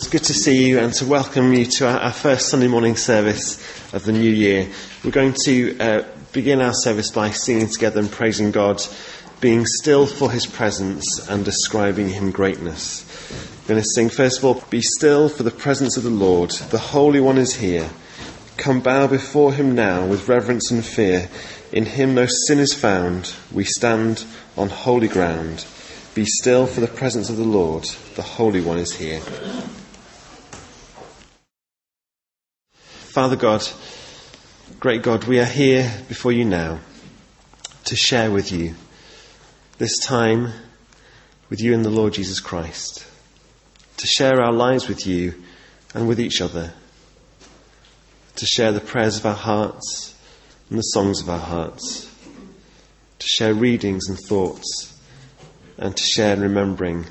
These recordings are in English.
It's good to see you and to welcome you to our, first Sunday morning service of the new year. We're going to uh, begin our service by singing together and praising God, being still for his presence and describing him greatness. We're going to sing first of all, Be still for the presence of the Lord. The Holy One is here. Come bow before him now with reverence and fear. In him no sin is found. We stand on holy ground. Be still for the presence of the Lord. The Holy One is here. Father God, great God, we are here before you now to share with you this time with you and the Lord Jesus Christ, to share our lives with you and with each other, to share the prayers of our hearts and the songs of our hearts, to share readings and thoughts, and to share in remembering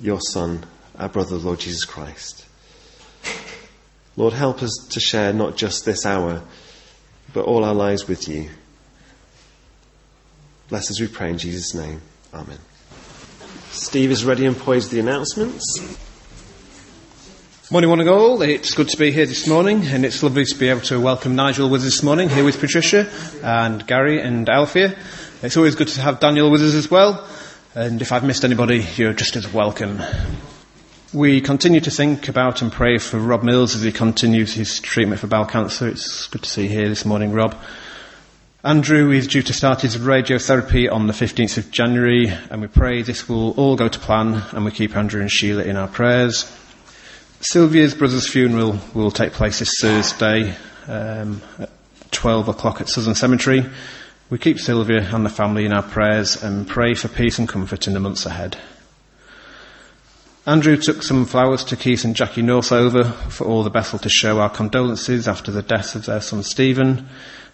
your Son, our brother, Lord Jesus Christ. Lord, help us to share not just this hour, but all our lives with you. Bless us, we pray in Jesus' name. Amen. Steve is ready and poised the announcements. Morning, one and all. It's good to be here this morning, and it's lovely to be able to welcome Nigel with us this morning, here with Patricia and Gary and Alfia. It's always good to have Daniel with us as well, and if I've missed anybody, you're just as welcome. We continue to think about and pray for Rob Mills as he continues his treatment for bowel cancer. It's good to see you here this morning, Rob. Andrew is due to start his radiotherapy on the 15th of January, and we pray this will all go to plan, and we keep Andrew and Sheila in our prayers. Sylvia's brother's funeral will take place this Thursday um, at 12 o'clock at Southern Cemetery. We keep Sylvia and the family in our prayers and pray for peace and comfort in the months ahead. Andrew took some flowers to Keith and Jackie Northover for all the Bethel to show our condolences after the death of their son Stephen.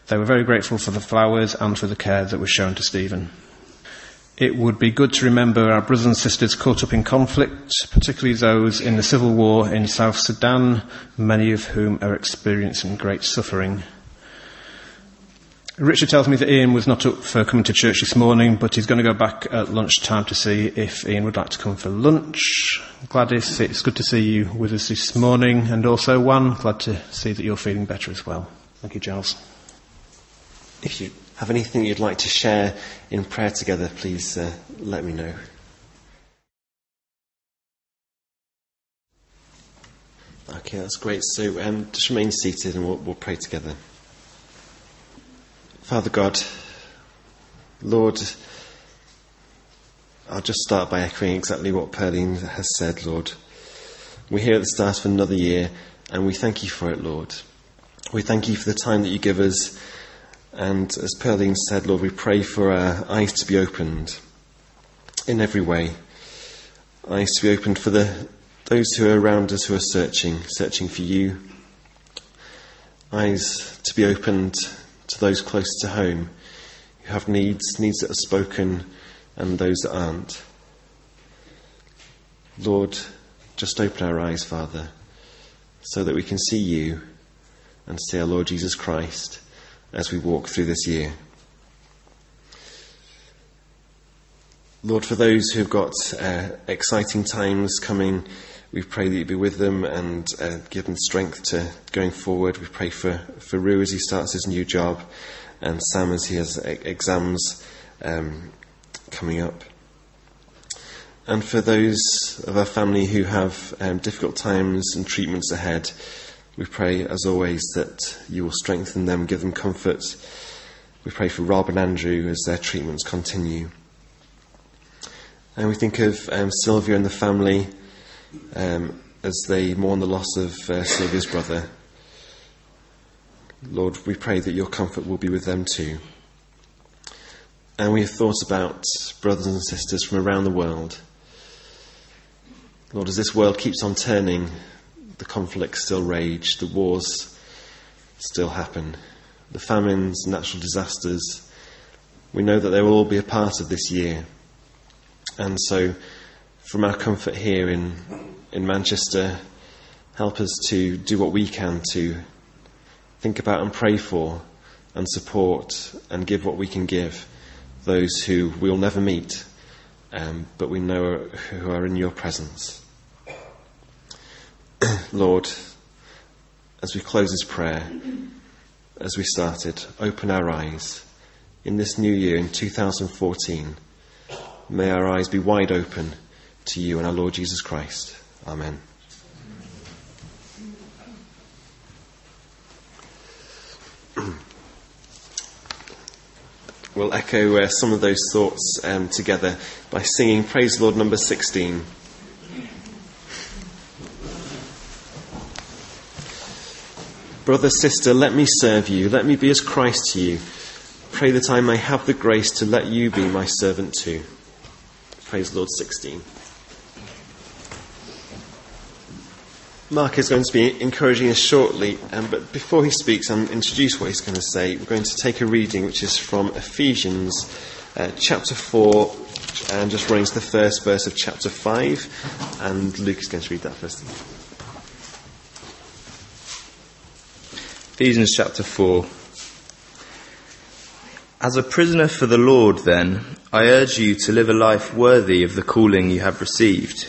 They were very grateful for the flowers and for the care that was shown to Stephen. It would be good to remember our brothers and sisters caught up in conflict, particularly those in the civil war in South Sudan, many of whom are experiencing great suffering. Richard tells me that Ian was not up for coming to church this morning, but he's going to go back at lunchtime to see if Ian would like to come for lunch. Gladys, it's good to see you with us this morning, and also Juan, glad to see that you're feeling better as well. Thank you, Giles. If you have anything you'd like to share in prayer together, please uh, let me know. Okay, that's great. So um, just remain seated and we'll, we'll pray together. Father God, Lord, I'll just start by echoing exactly what Perline has said, Lord. We're here at the start of another year, and we thank you for it, Lord. We thank you for the time that you give us, and as Perline said, Lord, we pray for our eyes to be opened in every way. Eyes to be opened for the, those who are around us who are searching, searching for you. Eyes to be opened to those close to home who have needs, needs that are spoken, and those that aren't. Lord, just open our eyes, Father, so that we can see you and see our Lord Jesus Christ as we walk through this year. Lord, for those who've got uh, exciting times coming, we pray that you be with them and uh, give them strength to going forward. We pray for, for Rue as he starts his new job and Sam as he has exams um, coming up. And for those of our family who have um, difficult times and treatments ahead, we pray, as always, that you will strengthen them, give them comfort. We pray for Rob and Andrew as their treatments continue. And we think of um, Sylvia and the family um, as they mourn the loss of uh, Sylvia's brother. Lord, we pray that your comfort will be with them too. And we have thought about brothers and sisters from around the world. Lord, as this world keeps on turning, the conflicts still rage, the wars still happen, the famines, natural disasters. We know that they will all be a part of this year. And so, from our comfort here in, in Manchester, help us to do what we can to think about and pray for and support and give what we can give those who we'll never meet, um, but we know who are in your presence. Lord, as we close this prayer, as we started, open our eyes in this new year in 2014. May our eyes be wide open to you and our Lord Jesus Christ. Amen. we'll echo uh, some of those thoughts um, together by singing Praise Lord number 16. Brother, sister, let me serve you. Let me be as Christ to you. Pray that I may have the grace to let you be my servant too. Praise Lord 16. Mark is going to be encouraging us shortly, um, but before he speaks and introduce what he's going to say, we're going to take a reading which is from Ephesians uh, chapter 4 and just running to the first verse of chapter 5. And Luke is going to read that first. Ephesians chapter 4. As a prisoner for the Lord, then, I urge you to live a life worthy of the calling you have received.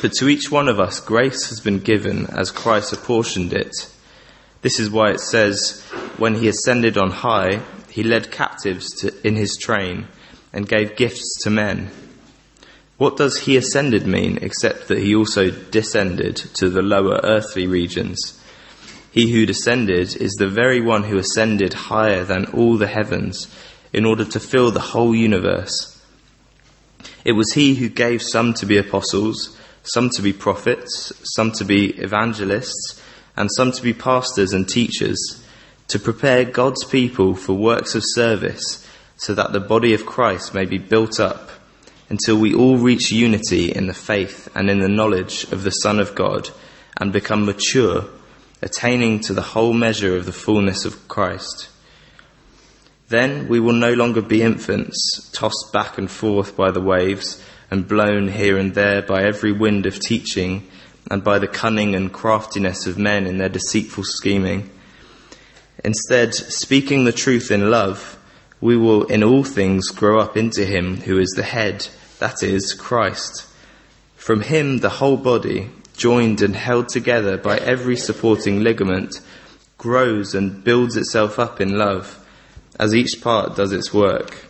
But to each one of us grace has been given as Christ apportioned it. This is why it says, when he ascended on high, he led captives to, in his train and gave gifts to men. What does he ascended mean except that he also descended to the lower earthly regions? He who descended is the very one who ascended higher than all the heavens in order to fill the whole universe. It was he who gave some to be apostles, some to be prophets, some to be evangelists, and some to be pastors and teachers, to prepare God's people for works of service, so that the body of Christ may be built up until we all reach unity in the faith and in the knowledge of the Son of God and become mature attaining to the whole measure of the fullness of Christ. Then we will no longer be infants, tossed back and forth by the waves and blown here and there by every wind of teaching and by the cunning and craftiness of men in their deceitful scheming. Instead, speaking the truth in love, we will in all things grow up into him who is the head, that is, Christ. From him the whole body, joined and held together by every supporting ligament, grows and builds itself up in love as each part does its work.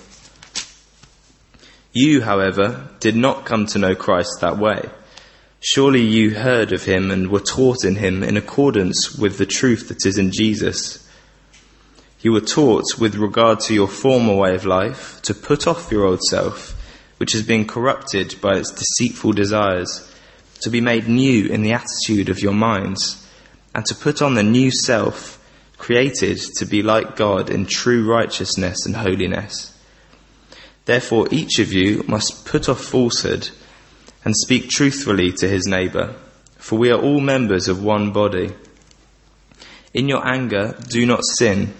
You, however, did not come to know Christ that way. Surely you heard of him and were taught in him in accordance with the truth that is in Jesus. You were taught with regard to your former way of life to put off your old self which has been corrupted by its deceitful desires, to be made new in the attitude of your minds, and to put on the new self, created to be like God in true righteousness and holiness. Therefore, each of you must put off falsehood and speak truthfully to his neighbour, for we are all members of one body. In your anger, do not sin.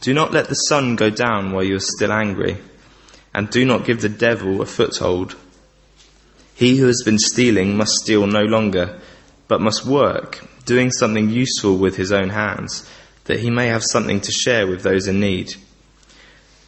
Do not let the sun go down while you are still angry and do not give the devil a foothold. He who has been stealing must steal no longer, but must work, doing something useful with his own hands, that he may have something to share with those in need.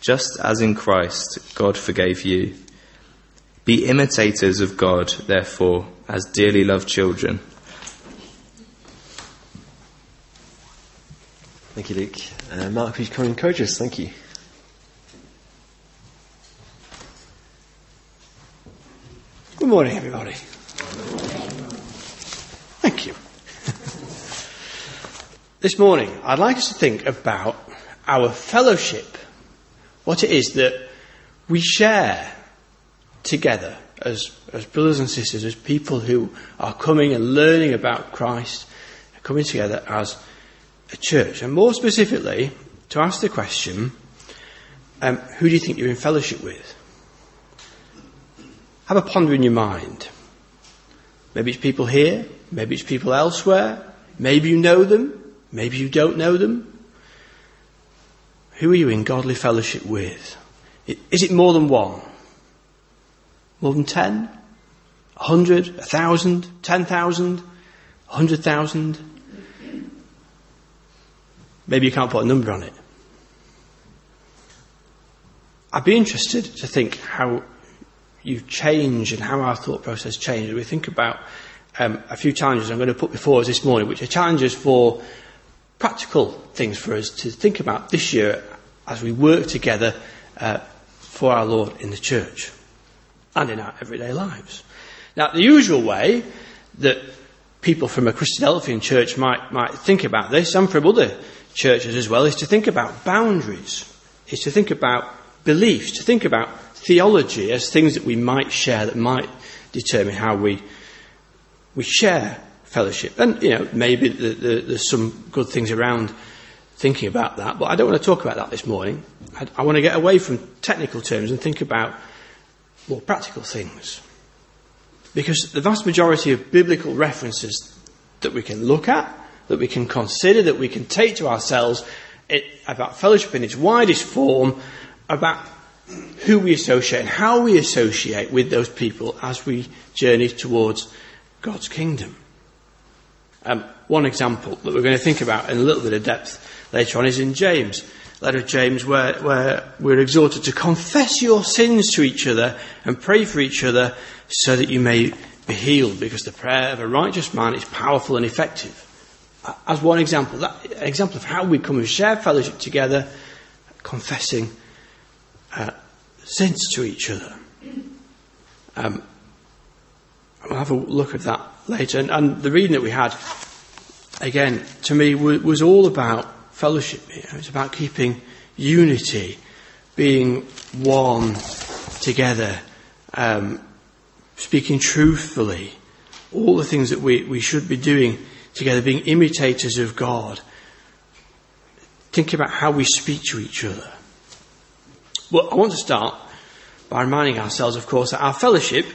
just as in Christ God forgave you. Be imitators of God, therefore, as dearly loved children. Thank you, Luke. Uh, Mark, would you come and encourage us? Thank you. Good morning, everybody. Thank you. this morning, I'd like us to think about our fellowship, what it is that we share together as, as brothers and sisters, as people who are coming and learning about Christ, coming together as a church. And more specifically, to ask the question, um, who do you think you're in fellowship with? Have a ponder in your mind. Maybe it's people here, maybe it's people elsewhere, maybe you know them, maybe you don't know them. Who are you in godly fellowship with? Is it more than one? More than ten? A hundred? A thousand? Ten thousand? A hundred thousand? Maybe you can't put a number on it. I'd be interested to think how you've changed and how our thought process changed. We think about um, a few challenges I'm going to put before us this morning, which are challenges for practical things for us to think about this year as we work together uh, for our Lord in the church and in our everyday lives. Now, the usual way that people from a Christadelphian church might, might think about this, and from other churches as well, is to think about boundaries, is to think about beliefs, to think about theology as things that we might share that might determine how we, we share fellowship. And, you know, maybe the, the, there's some good things around thinking about that, but I don't want to talk about that this morning. I, I want to get away from technical terms and think about more practical things. Because the vast majority of biblical references that we can look at, that we can consider, that we can take to ourselves it, about fellowship in its widest form, about who we associate and how we associate with those people as we journey towards God's kingdom. Um, one example that we're going to think about in a little bit of depth later on is in James letter of James where, where we're exhorted to confess your sins to each other and pray for each other so that you may be healed because the prayer of a righteous man is powerful and effective. As one example, that example of how we come and share fellowship together, confessing uh, sins to each other. Um, we'll have a look at that later. And, and, the reading that we had, again, to me, was, was all about fellowship. It's about keeping unity, being one together, um, speaking truthfully, all the things that we, we should be doing together, being imitators of God. Think about how we speak to each other. Well, I want to start by reminding ourselves, of course, that our fellowship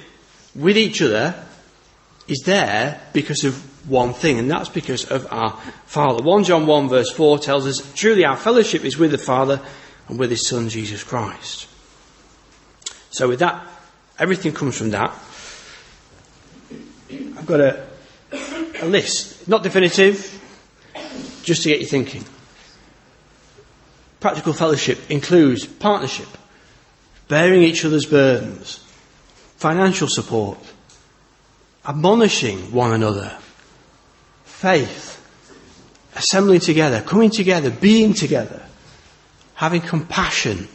with each other is there because of one thing, and that's because of our Father. 1 John 1 verse 4 tells us, truly our fellowship is with the Father and with His Son Jesus Christ. So with that, everything comes from that. I've got a, a list, not definitive, just to get you thinking. Practical fellowship includes partnership, bearing each other's burdens, financial support, admonishing one another, faith, assembling together, coming together, being together, having compassion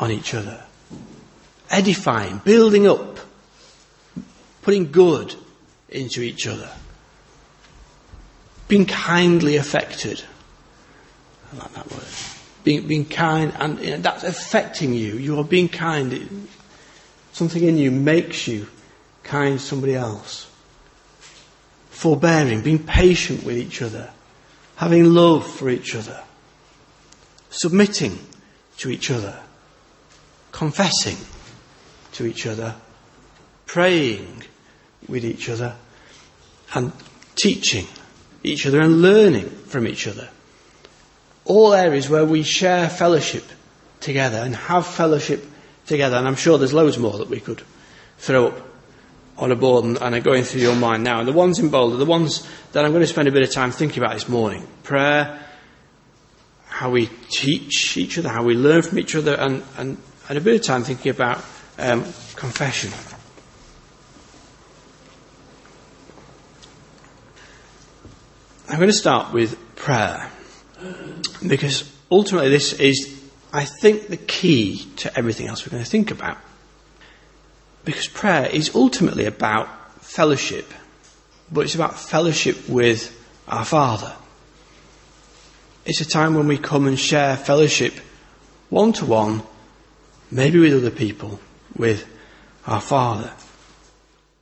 on each other, edifying, building up, putting good into each other, being kindly affected. I like that word. Being, being kind, and you know, that's affecting you. You are being kind. Something in you makes you kind to somebody else forbearing, being patient with each other, having love for each other, submitting to each other, confessing to each other, praying with each other, and teaching each other and learning from each other. All areas where we share fellowship together and have fellowship together, and I'm sure there's loads more that we could throw up on a board and, and are going through your mind now. And the ones in bold are the ones that I'm going to spend a bit of time thinking about this morning. Prayer, how we teach each other, how we learn from each other, and, and, and a bit of time thinking about um, confession. I'm going to start with prayer because ultimately this is, I think, the key to everything else we're going to think about. Because prayer is ultimately about fellowship, but it's about fellowship with our Father. It's a time when we come and share fellowship one to one, maybe with other people, with our Father.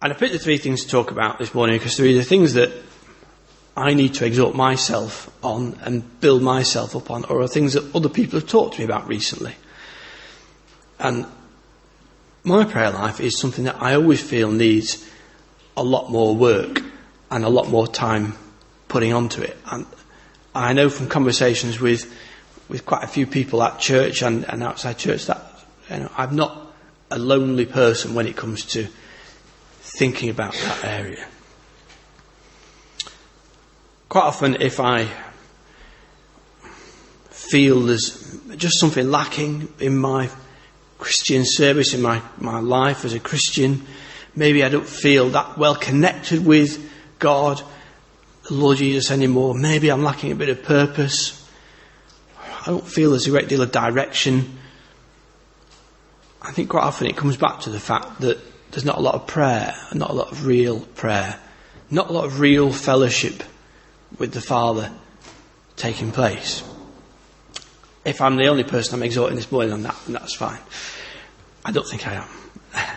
And I picked the three things to talk about this morning because they're the things that I need to exhort myself on and build myself up on, or are things that other people have talked to me about recently. And my prayer life is something that I always feel needs a lot more work and a lot more time putting onto it. And I know from conversations with with quite a few people at church and, and outside church that you know, I'm not a lonely person when it comes to thinking about that area. Quite often, if I feel there's just something lacking in my Christian service, in my, my life as a Christian, maybe I don't feel that well connected with God, the Lord Jesus anymore, maybe I'm lacking a bit of purpose, I don't feel there's a great deal of direction. I think quite often it comes back to the fact that there's not a lot of prayer, not a lot of real prayer, not a lot of real fellowship with the Father taking place. If I'm the only person I'm exhorting this morning on that, then that's fine. I don't think I am.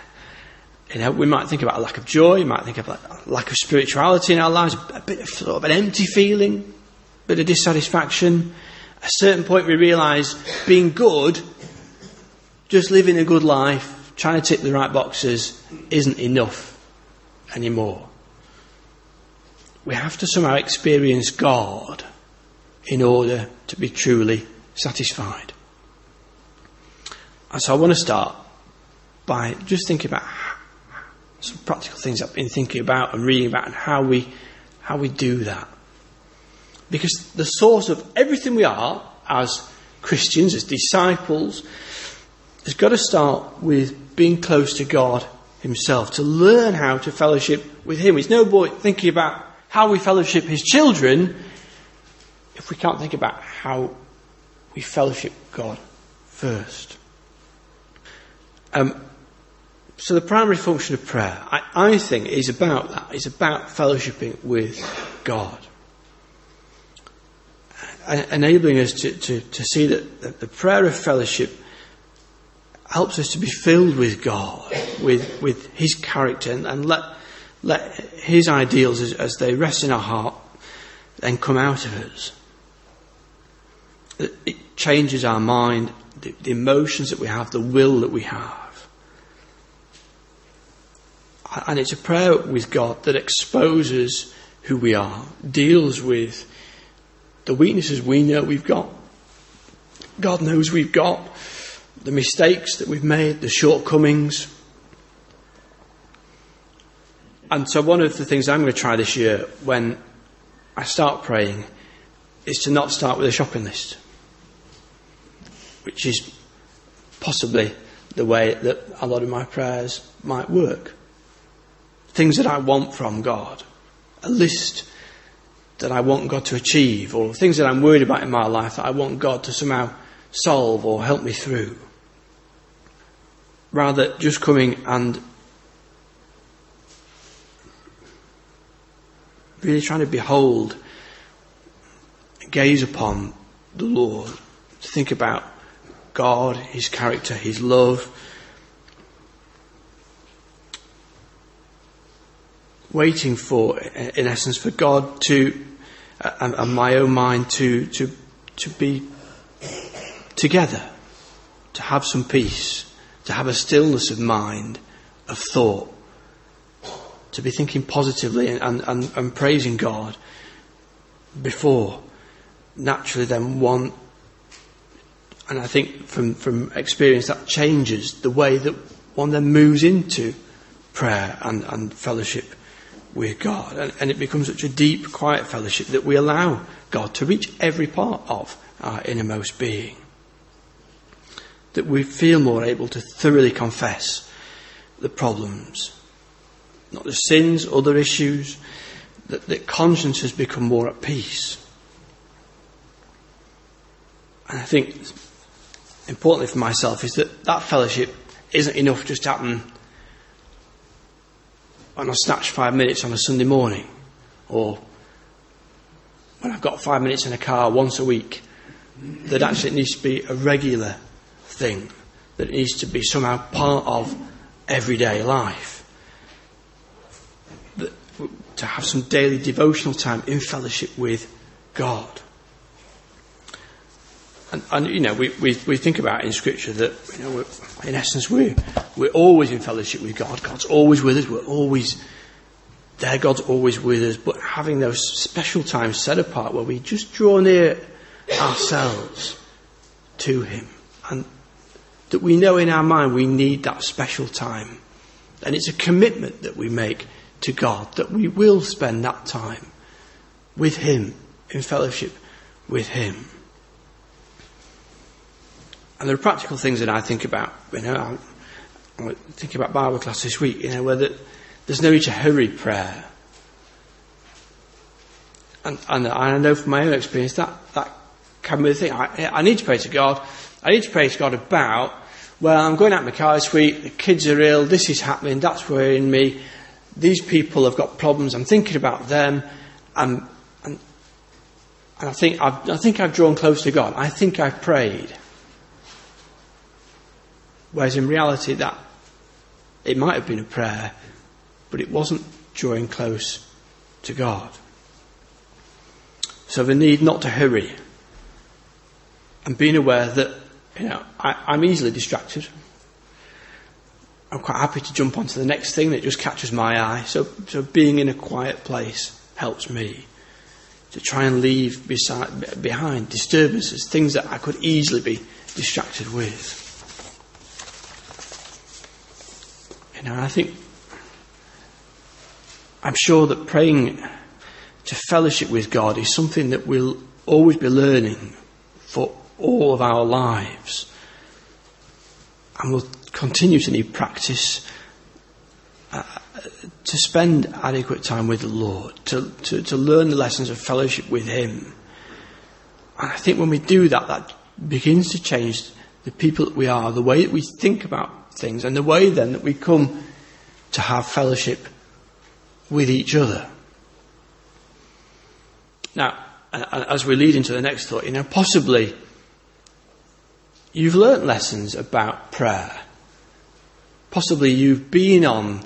You know, we might think about a lack of joy, we might think about a lack of spirituality in our lives, a bit of sort of an empty feeling, a bit of dissatisfaction. At a certain point we realise being good, just living a good life, trying to tick the right boxes, isn't enough anymore. We have to somehow experience God in order to be truly satisfied. And so I want to start by just thinking about some practical things I've been thinking about and reading about and how we, how we do that. Because the source of everything we are as Christians, as disciples, has got to start with being close to God Himself, to learn how to fellowship with Him. It's no point thinking about how we fellowship His children if we can't think about how we fellowship God first. Um, so the primary function of prayer, I, I think, is about that. It's about fellowshipping with God. Enabling us to, to, to see that the prayer of fellowship helps us to be filled with God, with, with His character, and, and let, let His ideals, as, as they rest in our heart, then come out of us. It changes our mind, the, the emotions that we have, the will that we have. And it's a prayer with God that exposes who we are, deals with the weaknesses we know we've got. God knows we've got the mistakes that we've made, the shortcomings. And so, one of the things I'm going to try this year when I start praying is to not start with a shopping list, which is possibly the way that a lot of my prayers might work things that I want from God, a list that I want God to achieve, or things that I'm worried about in my life that I want God to somehow solve or help me through. Rather, just coming and really trying to behold, gaze upon the Lord, to think about God, His character, His love, waiting for, in essence, for God to, and, and my own mind to, to, to be together, to have some peace, to have a stillness of mind, of thought, to be thinking positively and, and, and praising God before naturally then one and I think from, from experience that changes the way that one then moves into prayer and, and fellowship with God. And, and, it becomes such a deep, quiet fellowship that we allow God to reach every part of our innermost being. That we feel more able to thoroughly confess the problems, not the sins, other issues, that, that conscience has become more at peace. And I think, importantly for myself, is that that fellowship isn't enough just to happen on a snatch five minutes on a Sunday morning, or when I've got five minutes in a car once a week. That actually it needs to be a regular thing, that it needs to be somehow part of everyday life. That, to have some daily devotional time in fellowship with God. And, and, you know, we, we, we think about in Scripture that, you know, in essence, we're, we're always in fellowship with God. God's always with us. We're always there. God's always with us. But having those special times set apart where we just draw near ourselves to Him. And that we know in our mind we need that special time. And it's a commitment that we make to God that we will spend that time with Him, in fellowship with Him. And there are practical things that I think about. You know, I'm, I'm thinking about Bible class this week. You know, where the, there's no need to hurry prayer. And, and I know from my own experience that that can be the thing. I, I need to pray to God. I need to pray to God about. Well, I'm going out my car this week. The kids are ill. This is happening. That's worrying me. These people have got problems. I'm thinking about them. Um, and, and I think I've, I think I've drawn close to God. I think I've prayed. Whereas in reality, that it might have been a prayer, but it wasn't drawing close to God. So the need not to hurry and being aware that, you know, I, am easily distracted. I'm quite happy to jump onto the next thing that just catches my eye. So, so being in a quiet place helps me to try and leave beside, behind disturbances, things that I could easily be distracted with. You know, I think, I'm sure that praying to fellowship with God is something that we'll always be learning for all of our lives. And we'll continue to need practice uh, to spend adequate time with the Lord, to, to, to learn the lessons of fellowship with Him. And I think when we do that, that begins to change the people that we are, the way that we think about things and the way then that we come to have fellowship with each other. Now, as we lead into the next thought, you know, possibly you've learnt lessons about prayer. Possibly you've been on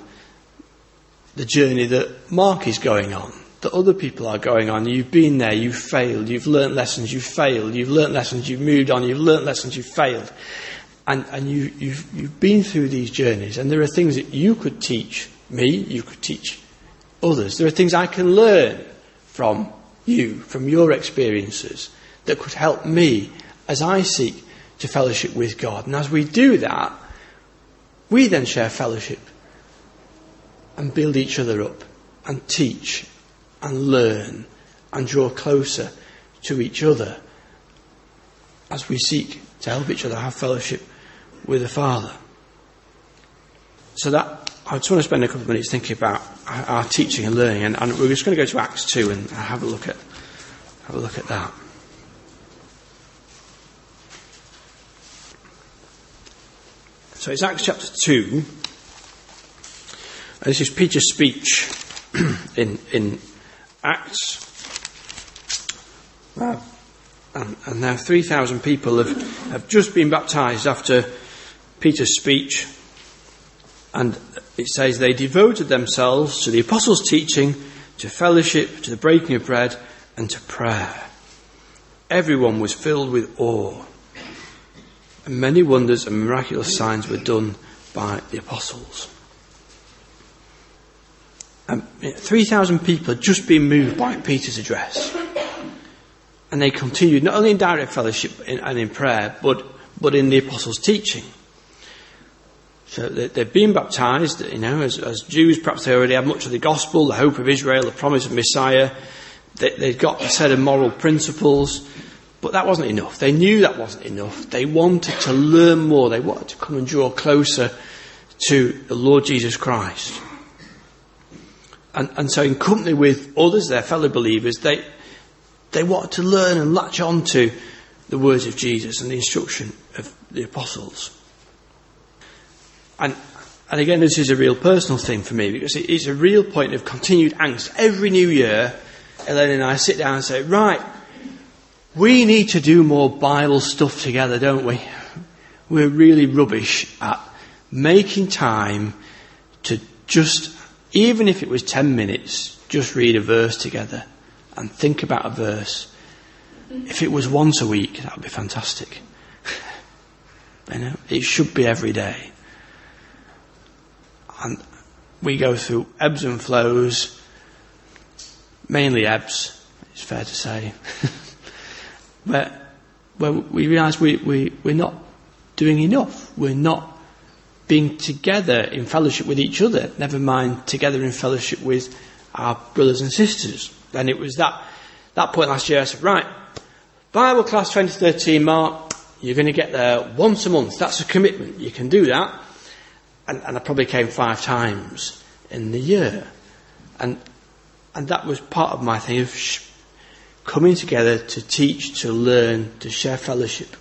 the journey that Mark is going on, that other people are going on. You've been there, you've failed, you've learnt lessons, you've failed, you've learnt lessons, you've moved on, you've learnt lessons, you've failed and, and you, you've, you've been through these journeys, and there are things that you could teach me, you could teach others. There are things I can learn from you, from your experiences, that could help me as I seek to fellowship with God. And as we do that, we then share fellowship and build each other up and teach and learn and draw closer to each other as we seek to help each other have fellowship with the Father. So that, I just want to spend a couple of minutes thinking about our teaching and learning, and, and we're just going to go to Acts 2 and have a look at, have a look at that. So it's Acts chapter 2, and this is Peter's speech in, in Acts. Wow. And, and now 3,000 people have, have just been baptized after Peter's speech, and it says they devoted themselves to the apostles' teaching, to fellowship, to the breaking of bread, and to prayer. Everyone was filled with awe, and many wonders and miraculous signs were done by the apostles. Um, 3,000 people had just been moved by Peter's address. And they continued not only in direct fellowship and in prayer, but, but in the apostles' teaching. So they, they've been baptized, you know, as, as Jews, perhaps they already had much of the gospel, the hope of Israel, the promise of Messiah. They, they've got a set of moral principles, but that wasn't enough. They knew that wasn't enough. They wanted to learn more. They wanted to come and draw closer to the Lord Jesus Christ. And, and so in company with others, their fellow believers, they, they wanted to learn and latch on to the words of Jesus and the instruction of the apostles. And, and again, this is a real personal thing for me because it is a real point of continued angst. Every new year, Elaine and I sit down and say, right, we need to do more Bible stuff together, don't we? We're really rubbish at making time to just, even if it was 10 minutes, just read a verse together and think about a verse. If it was once a week, that would be fantastic. you know, it should be every day. And we go through ebbs and flows, mainly ebbs, it's fair to say. but when we realise we, we, we're not doing enough. We're not being together in fellowship with each other, never mind together in fellowship with our brothers and sisters. And it was that, that point last year I said, right, Bible class 2013, Mark, you're going to get there once a month. That's a commitment. You can do that. And, and I probably came five times in the year. And, and that was part of my thing of sh- coming together to teach, to learn, to share fellowship.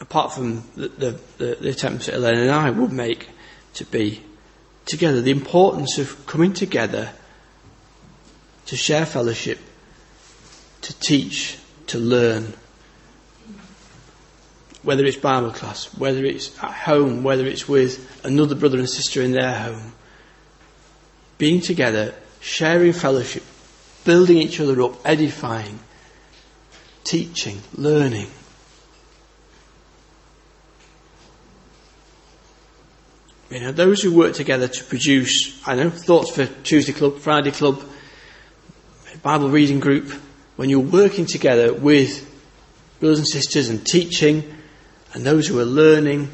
Apart from the, the, the, the attempts that Elaine and I would make to be together, the importance of coming together to share fellowship, to teach, to learn, whether it's Bible class, whether it's at home, whether it's with another brother and sister in their home. Being together, sharing fellowship, building each other up, edifying, teaching, learning. You know, those who work together to produce, I know, thoughts for Tuesday Club, Friday Club, Bible reading group, when you're working together with brothers and sisters and teaching, and those who are learning,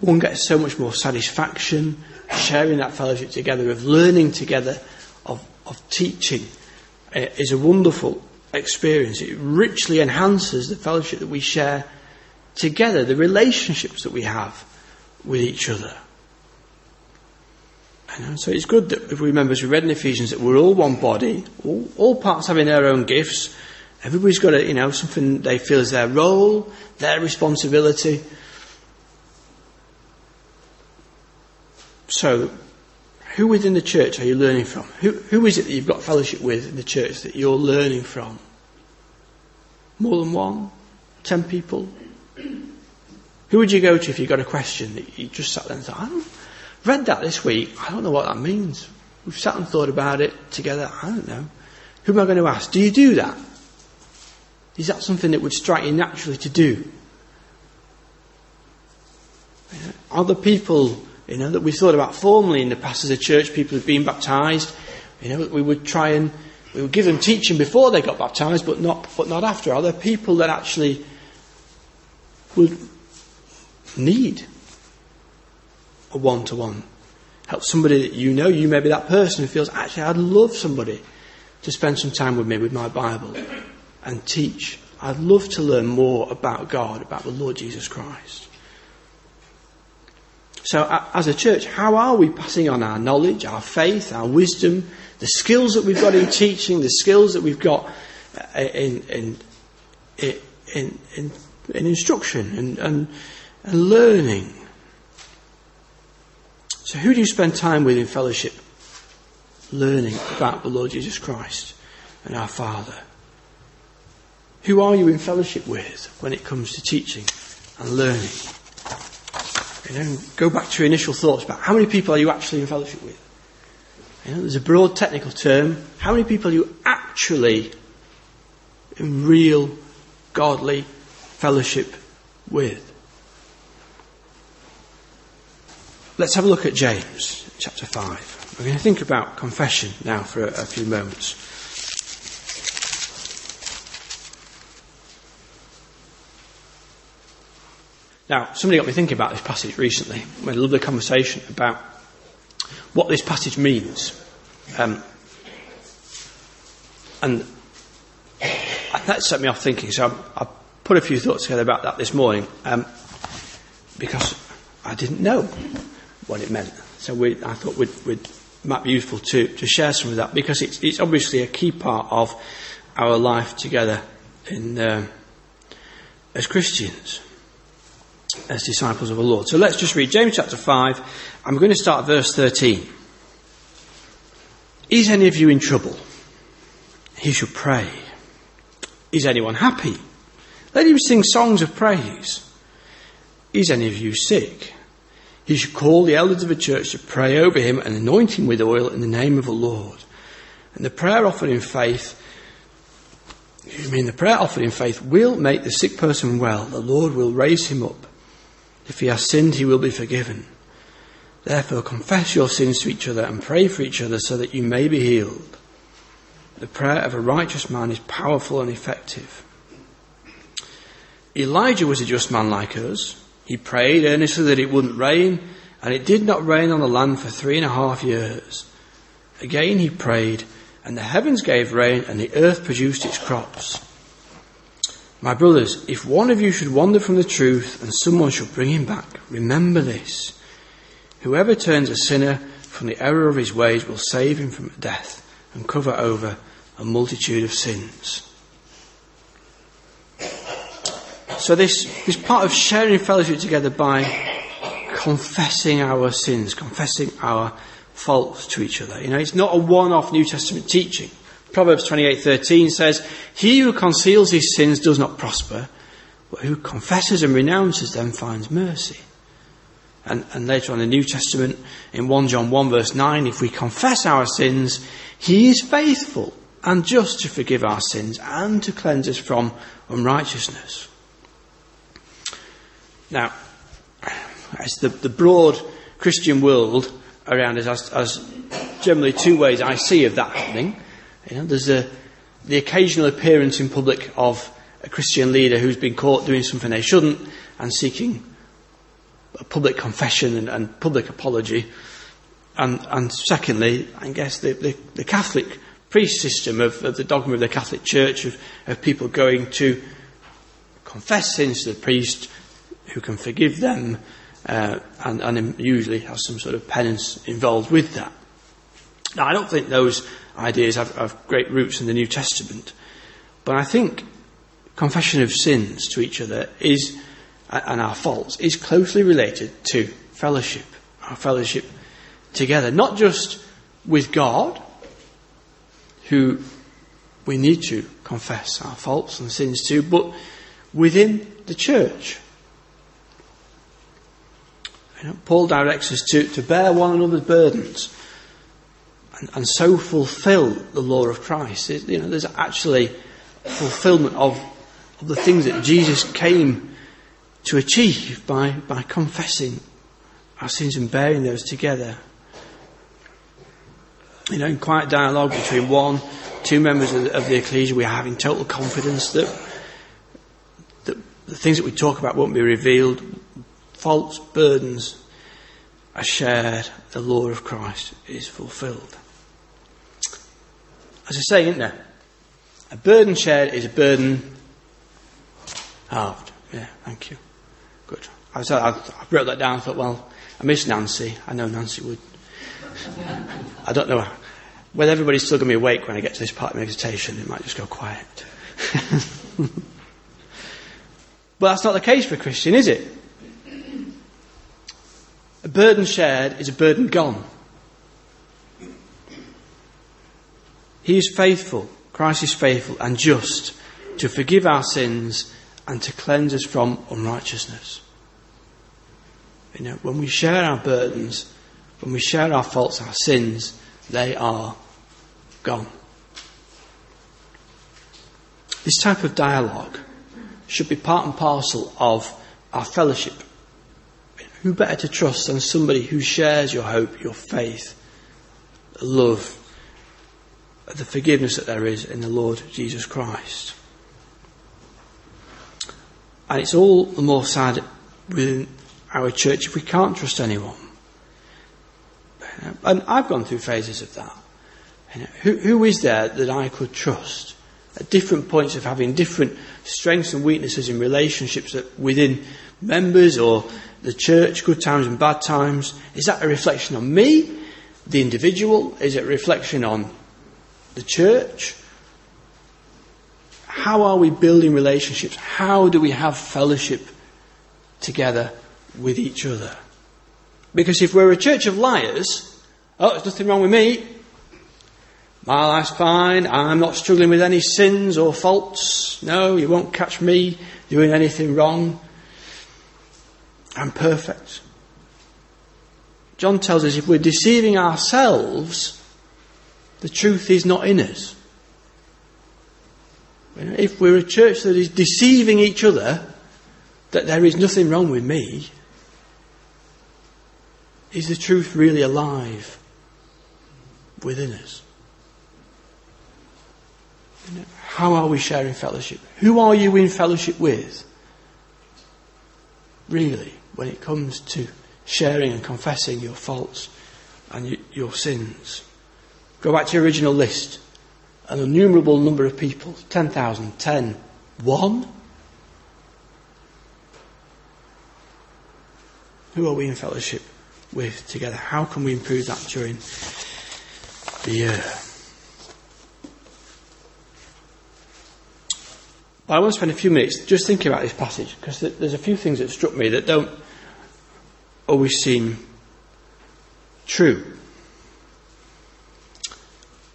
one gets so much more satisfaction sharing that fellowship together, of learning together, of, of teaching, it is a wonderful experience. It richly enhances the fellowship that we share together, the relationships that we have with each other. And so it's good that if we remember, as we read in Ephesians, that we're all one body, all, all parts having their own gifts, Everybody's got a, you know, something they feel is their role, their responsibility. So, who within the church are you learning from? Who, who is it that you've got fellowship with in the church that you're learning from? More than one? Ten people? Who would you go to if you got a question that you just sat there and thought, I read that this week, I don't know what that means. We've sat and thought about it together, I don't know. Who am I going to ask? Do you do that? Is that something that would strike you naturally to do? Other people, you know, that we thought about formally in the past as a church, people who've been baptised, you know, we would try and we would give them teaching before they got baptised, but not but not after. Are there people that actually would need a one to one? Help somebody that you know, you may be that person who feels, actually, I'd love somebody to spend some time with me with my Bible and teach. I'd love to learn more about God, about the Lord Jesus Christ. So, as a church, how are we passing on our knowledge, our faith, our wisdom, the skills that we've got in teaching, the skills that we've got uh, in, in, in, in, in instruction and, and, and learning? So, who do you spend time with in fellowship? Learning about the Lord Jesus Christ and our Father. Who are you in fellowship with when it comes to teaching and learning? You know, go back to your initial thoughts about how many people are you actually in fellowship with? You know, there's a broad technical term. How many people are you actually in real godly fellowship with? Let's have a look at James chapter 5. We're going to think about confession now for a, a few moments. Now, somebody got me thinking about this passage recently. We had a lovely conversation about what this passage means. Um, and that set me off thinking, so I, I, put a few thoughts together about that this morning um, because I didn't know what it meant. So we, I thought we'd, we'd might be useful to, to share some of that because it's, it's obviously a key part of our life together in, uh, as Christians, as disciples of the Lord. So let's just read James chapter 5. I'm going to start verse 13. Is any of you in trouble? He should pray. Is anyone happy? Let him sing songs of praise. Is any of you sick? He should call the elders of the church to pray over him and anoint him with oil in the name of the Lord. And the prayer offered in faith, I mean, the prayer offered in faith will make the sick person well. The Lord will raise him up. If he has sinned, he will be forgiven. Therefore, confess your sins to each other and pray for each other so that you may be healed. The prayer of a righteous man is powerful and effective. Elijah was a just man like us. He prayed earnestly that it wouldn't rain, and it did not rain on the land for three and a half years. Again he prayed, and the heavens gave rain, and the earth produced its crops. My brothers, if one of you should wander from the truth, and someone should bring him back, remember this. Whoever turns a sinner from the error of his ways will save him from death and cover over a multitude of sins. So this, this part of sharing fellowship together by confessing our sins, confessing our faults to each other. You know, it's not a one-off New Testament teaching. Proverbs 28:13 says, "He who conceals his sins does not prosper, but who confesses and renounces them finds mercy." And, and later on in the New Testament, in 1 John 1 verse 9, if we confess our sins, he is faithful and just to forgive our sins and to cleanse us from unrighteousness. Now, as the, the broad Christian world around us, as, as, generally two ways I see of that happening. You know, there's a, the occasional appearance in public of a Christian leader who's been caught doing something they shouldn't and seeking a public confession and, and public apology. And, and, secondly, I guess the, the, the Catholic priest system of, of, the dogma of the Catholic Church of, of people going to confess sins to the priest, who can forgive them uh, and, and, usually has some sort of penance involved with that. Now, I don't think those ideas have, have great roots in the New Testament, but I think confession of sins to each other is, and our faults, is closely related to fellowship, our fellowship together, not just with God, who we need to confess our faults and sins to, but within the church. You know, Paul directs us to, to bear one another's burdens and, and so fulfill the law of Christ. It, you know, there's actually fulfillment of, of the things that Jesus came to achieve by, by confessing our sins and bearing those together. You know, in quiet dialogue between one, two members of the, of the ecclesia, we are having total confidence that, that the things that we talk about won't be revealed faults, burdens are shared, the law of Christ is fulfilled. As I say, isn't there? A burden shared is a burden halved. Yeah, thank you. Good. I, was, I, I wrote that down. I thought, well, I miss Nancy. I know Nancy would. I don't know whether everybody's still going to be awake when I get to this part of meditation. It might just go quiet. but that's not the case for a Christian, is it? A burden shared is a burden gone. He is faithful, Christ is faithful and just to forgive our sins and to cleanse us from unrighteousness. You know, when we share our burdens, when we share our faults, our sins, they are gone. This type of dialogue should be part and parcel of our fellowship who better to trust than somebody who shares your hope, your faith, love, the forgiveness that there is in the Lord Jesus Christ? And it's all the more sad within our church if we can't trust anyone? And I've gone through phases of that. Who, who is there that I could trust? At different points of having different strengths and weaknesses in relationships within members or the church, good times and bad times. Is that a reflection on me, the individual? Is it a reflection on the church? How are we building relationships? How do we have fellowship together with each other? Because if we're a church of liars, oh, there's nothing wrong with me. My life's fine. I'm not struggling with any sins or faults. No, you won't catch me doing anything wrong. I'm perfect. John tells us if we're deceiving ourselves, the truth is not in us. If we're a church that is deceiving each other, that there is nothing wrong with me, is the truth really alive within us? How are we sharing fellowship? Who are you in fellowship with? Really, when it comes to sharing and confessing your faults and your sins. Go back to your original list. An innumerable number of people 10,000, 10, 1? Who are we in fellowship with together? How can we improve that during the year? But I want to spend a few minutes just thinking about this passage because there's a few things that struck me that don't always seem true.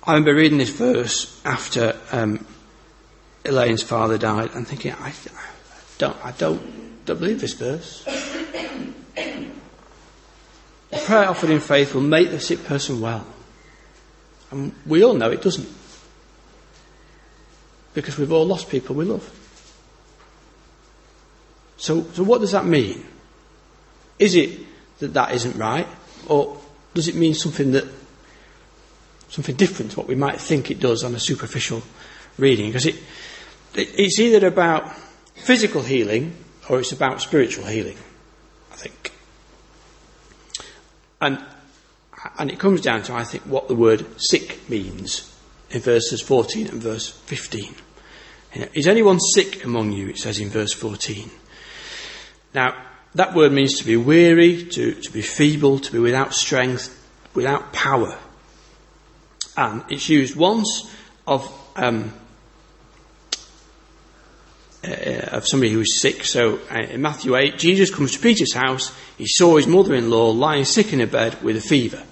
I remember reading this verse after um, Elaine's father died and thinking, I, I, don't, I don't, don't believe this verse. The prayer offered in faith will make the sick person well. And we all know it doesn't because we've all lost people we love. So, so what does that mean? Is it that that isn't right, or does it mean something that something different to what we might think it does on a superficial reading? Because it, it it's either about physical healing or it's about spiritual healing. I think, and and it comes down to I think what the word sick means in verses 14 and verse 15. Is anyone sick among you? It says in verse 14. Now, that word means to be weary, to, to be feeble, to be without strength, without power. It's used once of, um, uh, of somebody who is sick. So uh, in Matthew 8, Jesus comes to Peter's house. He saw his mother in law lying sick in a bed with a fever.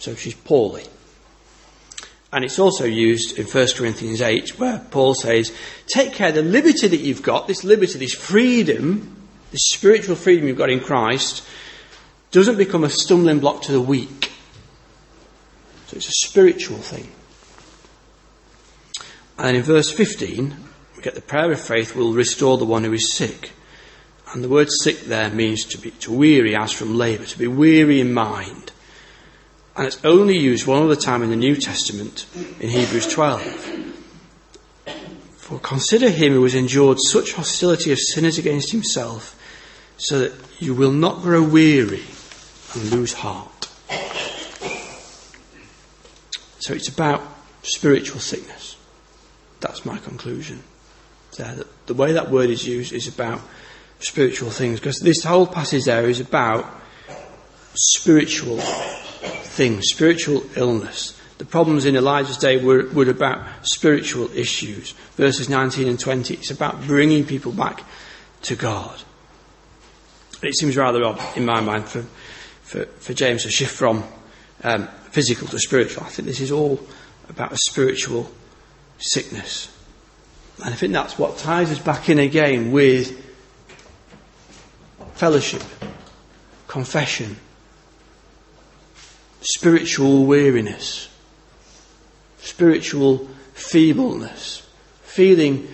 So she's poorly. And it's also used in 1 Corinthians 8 where Paul says, take care the liberty that you've got, this liberty, this freedom, this spiritual freedom you've got in Christ, doesn't become a stumbling block to the weak. So it's a spiritual thing. And in verse 15, we get the prayer of faith will restore the one who is sick. And the word sick there means to be to weary as from labour, to be weary in mind. And it's only used one other time in the New Testament, in Hebrews 12. For consider him who has endured such hostility of sinners against himself, so that you will not grow weary and lose heart. So it's about spiritual sickness. That's my conclusion. There, the way that word is used is about spiritual things, because this whole passage there is about spiritual things, spiritual illness. The problems in Elijah's day were, were about spiritual issues. Verses 19 and 20, it's about bringing people back to God. It seems rather odd, in my mind, for, for, for James to shift from um, physical to spiritual. I think this is all about a spiritual sickness. And I think that's what ties us back in again with fellowship, confession, spiritual weariness, spiritual feebleness, feeling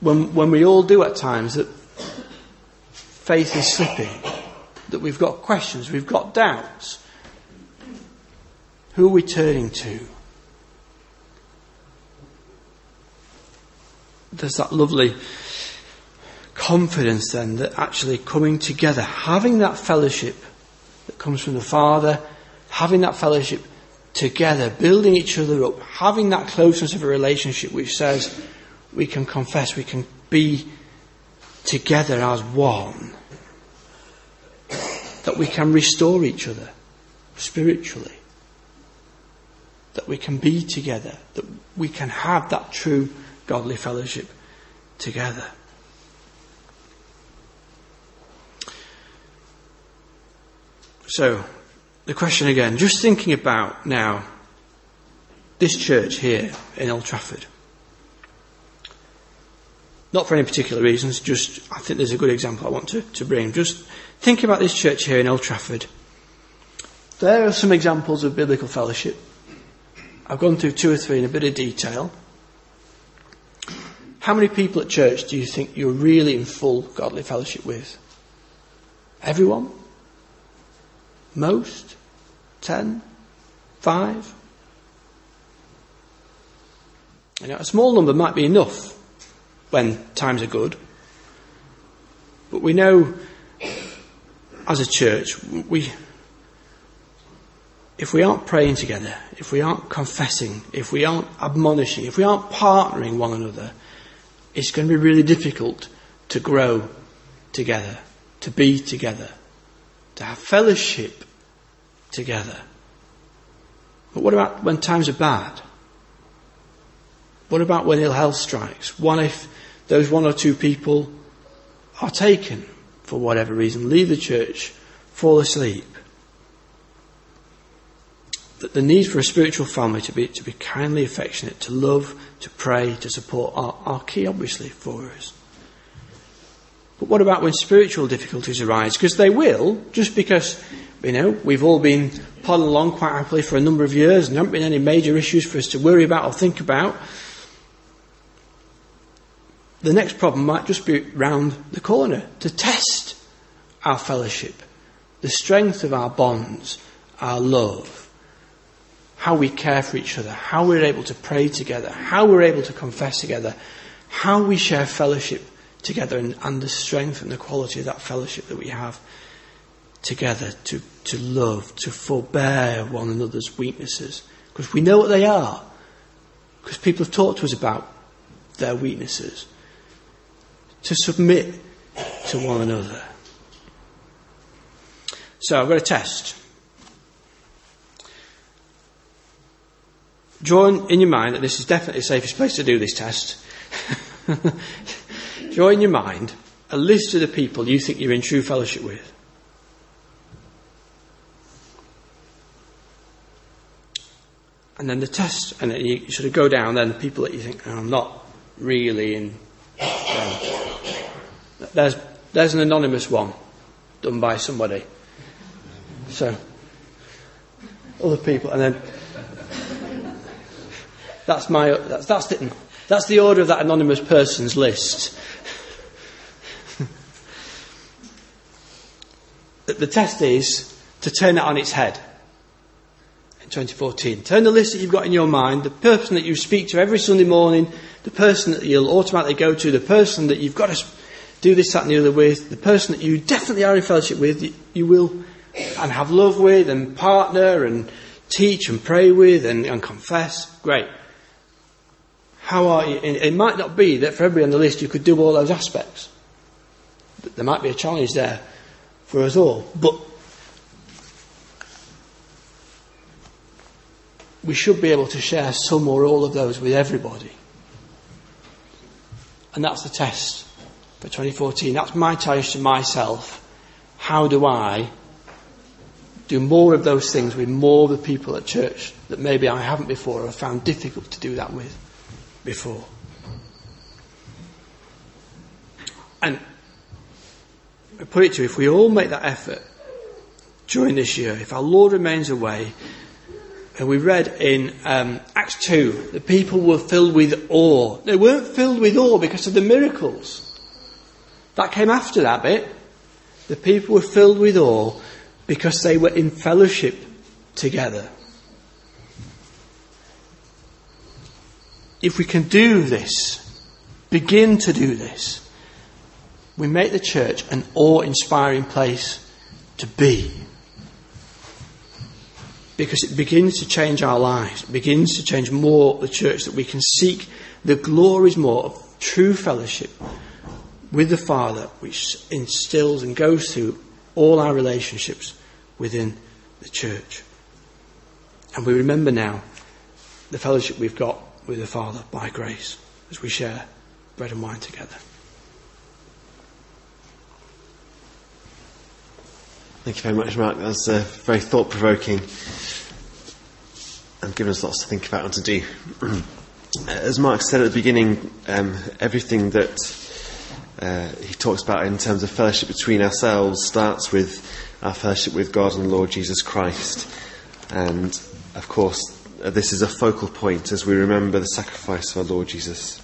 when, when we all do at times that faith is slipping, that we've got questions, we've got doubts. Who are we turning to? There's that lovely confidence then that actually coming together, having that fellowship that comes from the Father, having that fellowship together, building each other up, having that closeness of a relationship which says we can confess, we can be together as one, that we can restore each other spiritually, that we can be together, that we can have that true godly fellowship together. So, the question again, just thinking about now this church here in Old Trafford. Not for any particular reasons, just I think there's a good example I want to, to bring. Just think about this church here in Old Trafford. There are some examples of biblical fellowship. I've gone through two or three in a bit of detail. How many people at church do you think you're really in full godly fellowship with? Everyone? Most? Ten? Five? You know, a small number might be enough when times are good. But we know as a church, we, if we aren't praying together, if we aren't confessing, if we aren't admonishing, if we aren't partnering one another, it's going to be really difficult to grow together, to be together to have fellowship together. But what about when times are bad? What about when ill health strikes? What if those one or two people are taken for whatever reason, leave the church, fall asleep? That the need for a spiritual family to be, to be kindly affectionate, to love, to pray, to support are, are key, obviously, for us. But what about when spiritual difficulties arise? Because they will, just because, you know, we've all been plodding along quite happily for a number of years and there haven't been any major issues for us to worry about or think about. The next problem might just be round the corner to test our fellowship, the strength of our bonds, our love, how we care for each other, how we're able to pray together, how we're able to confess together, how we share fellowship together and, and the strength and the quality of that fellowship that we have together to, to love, to forbear one another's weaknesses. Because we know what they are. Because people have talked to us about their weaknesses. To submit to one another. So I've got a test. Draw in your mind that this is definitely the safest place to do this test. Draw in your mind a list of the people you think you're in true fellowship with. And then the test, and then you sort of go down, then the people that you think, oh, I'm not really in. Um, there's, there's an anonymous one done by somebody. So, other people, and then that's my, that's, that's, the, that's the order of that anonymous person's list. the test is to turn it on its head in 2014. Turn the list that you've got in your mind, the person that you speak to every Sunday morning, the person that you'll automatically go to, the person that you've got to do this, that, and the other with, the person that you definitely are in fellowship with, you will and have love with, and partner, and teach and pray with, and, and confess. Great. How are you? It might not be that for everybody on the list you could do all those aspects. There might be a challenge there for us all. But we should be able to share some or all of those with everybody. And that's the test for 2014. That's my challenge to myself. How do I do more of those things with more of the people at church that maybe I haven't before or found difficult to do that with before? And I put it to you, if we all make that effort during this year, if our Lord remains away, and we read in um, Acts 2, the people were filled with awe. They weren't filled with awe because of the miracles. That came after that bit. The people were filled with awe because they were in fellowship together. If we can do this, begin to do this, we make the church an awe inspiring place to be. Because it begins to change our lives, it begins to change more the church, that we can seek the glories more of true fellowship with the Father, which instills and goes through all our relationships within the church. And we remember now the fellowship we've got with the Father by grace as we share bread and wine together. Thank you very much, Mark. That was uh, very thought provoking and given us lots to think about and to do. As Mark said at the beginning, um, everything that uh, he talks about in terms of fellowship between ourselves starts with our fellowship with God and Lord Jesus Christ. And of course, this is a focal point as we remember the sacrifice of our Lord Jesus.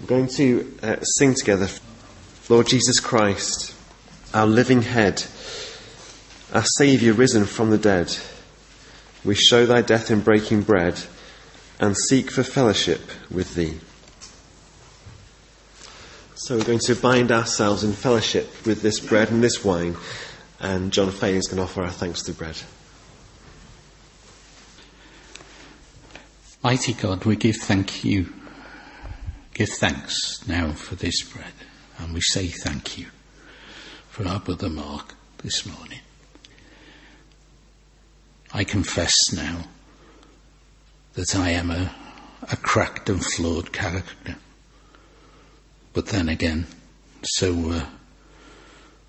We're going to uh, sing together Lord Jesus Christ, our living head our Saviour risen from the dead, we show thy death in breaking bread and seek for fellowship with thee. So we're going to bind ourselves in fellowship with this bread and this wine, and John Fay is going to offer our thanks to bread. Mighty God, we give thank you, give thanks now for this bread, and we say thank you for our brother Mark this morning. I confess now that I am a, a cracked and flawed character. But then again, so were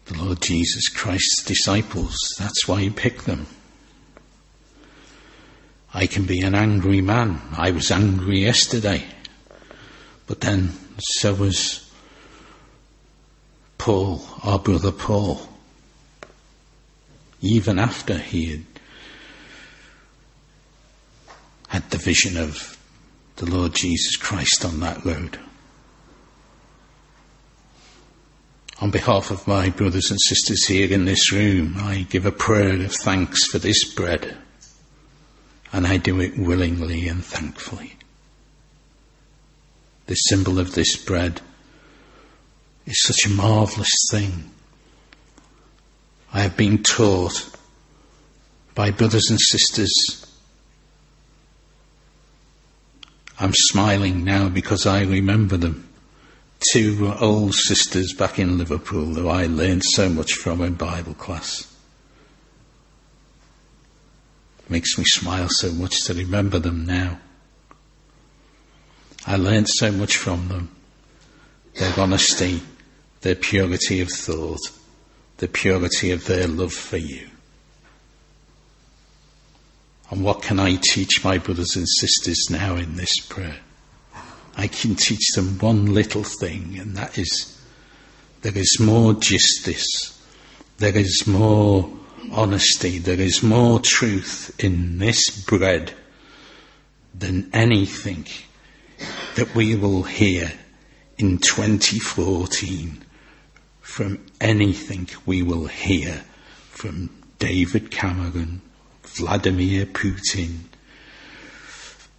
the Lord Jesus Christ's disciples. That's why he picked them. I can be an angry man. I was angry yesterday. But then so was Paul, our brother Paul. Even after he had had the vision of the Lord Jesus Christ on that road. On behalf of my brothers and sisters here in this room, I give a prayer of thanks for this bread, and I do it willingly and thankfully. The symbol of this bread is such a marvellous thing. I have been taught by brothers and sisters I'm smiling now because I remember them. Two old sisters back in Liverpool who I learned so much from in Bible class. Makes me smile so much to remember them now. I learned so much from them. Their honesty, their purity of thought, the purity of their love for you. And what can I teach my brothers and sisters now in this prayer? I can teach them one little thing, and that is there is more justice, there is more honesty, there is more truth in this bread than anything that we will hear in 2014 from anything we will hear from David Cameron, Vladimir Putin,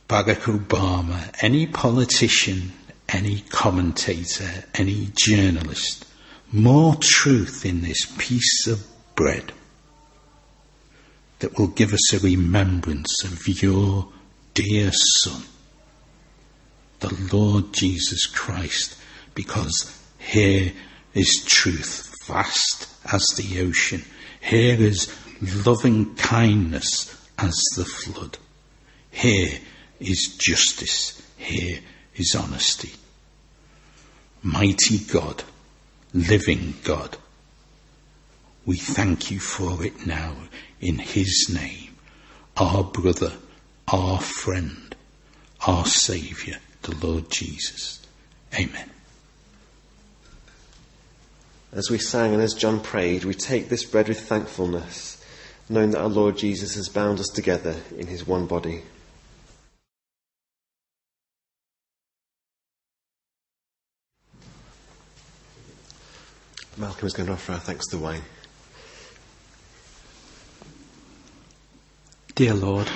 Barack Obama, any politician, any commentator, any journalist, more truth in this piece of bread that will give us a remembrance of your dear Son, the Lord Jesus Christ, because here is truth vast as the ocean. Here is loving kindness as the flood. Here is justice. Here is honesty. Mighty God, living God, we thank you for it now in His name, our brother, our friend, our Saviour, the Lord Jesus. Amen. As we sang and as John prayed, we take this bread with thankfulness knowing that our Lord Jesus has bound us together in his one body. Malcolm is going to offer our thanks to wine. Dear Lord,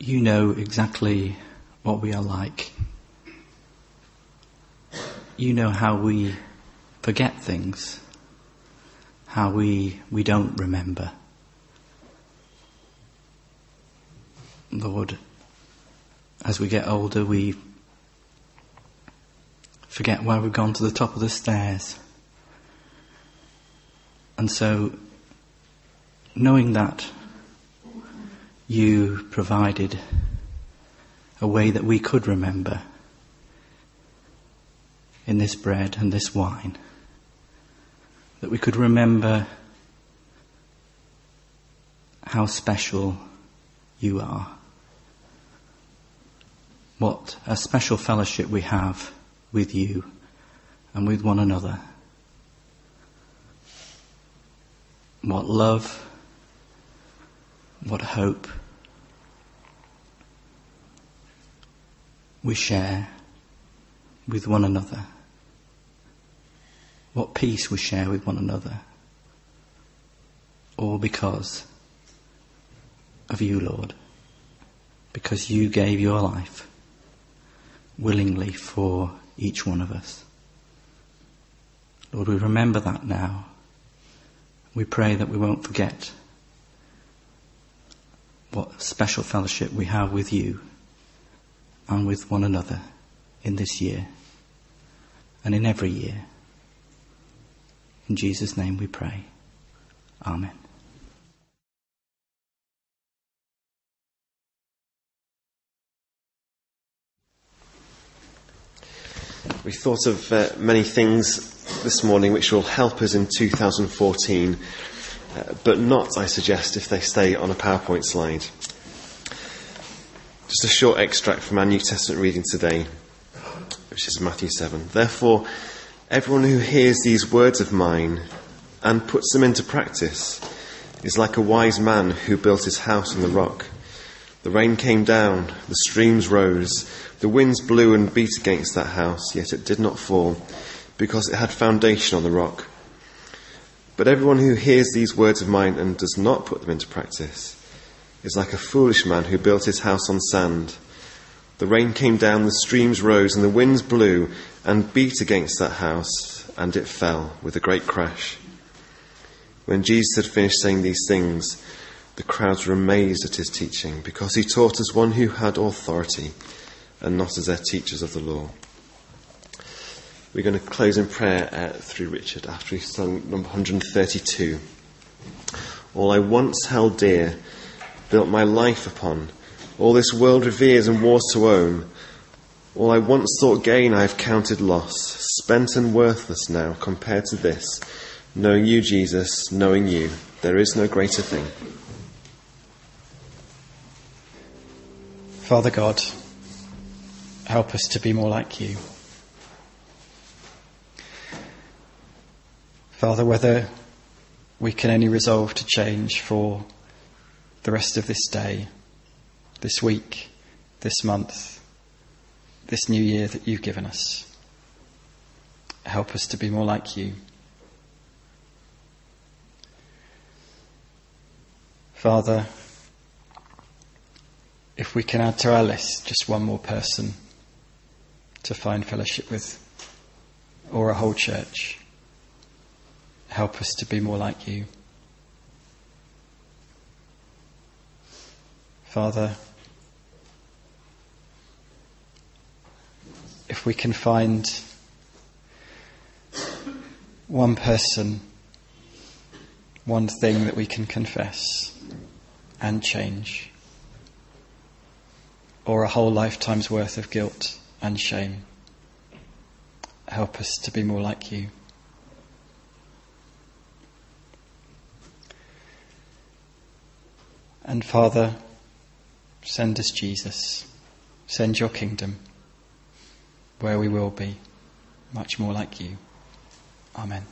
you know exactly what we are like. you know how we forget things, how we, we don't remember. Lord, as we get older, we forget why we've gone to the top of the stairs. And so, knowing that you provided a way that we could remember in this bread and this wine, that we could remember how special you are what a special fellowship we have with you and with one another. What love, what hope we share with one another. What peace we share with one another. All because of you, Lord. Because you gave your life willingly for each one of us. Lord, we remember that now. We pray that we won't forget what special fellowship we have with you and with one another in this year and in every year. In Jesus' name we pray. Amen. We thought of uh, many things this morning which will help us in 2014, uh, Uh, but not, I suggest, if they stay on a PowerPoint slide. Just a short extract from our New Testament reading today, which is Matthew 7. Therefore, everyone who hears these words of mine and puts them into practice is like a wise man who built his house on the rock. The rain came down, the streams rose, the winds blew and beat against that house, yet it did not fall, because it had foundation on the rock. But everyone who hears these words of mine and does not put them into practice is like a foolish man who built his house on sand. The rain came down, the streams rose, and the winds blew and beat against that house, and it fell with a great crash. When Jesus had finished saying these things, the crowds were amazed at his teaching, because he taught as one who had authority and not as their teachers of the law. We're going to close in prayer uh, through Richard after we've sung number 132. All I once held dear, built my life upon, all this world reveres and wars to own. All I once thought gain I have counted loss, spent and worthless now compared to this. Knowing you, Jesus, knowing you, there is no greater thing. Father God, help us to be more like you. Father, whether we can only resolve to change for the rest of this day, this week, this month, this new year that you've given us, help us to be more like you. Father, if we can add to our list just one more person to find fellowship with, or a whole church, help us to be more like you. Father, if we can find one person, one thing that we can confess and change or a whole lifetime's worth of guilt and shame. Help us to be more like you. And Father, send us Jesus. Send your kingdom where we will be much more like you. Amen.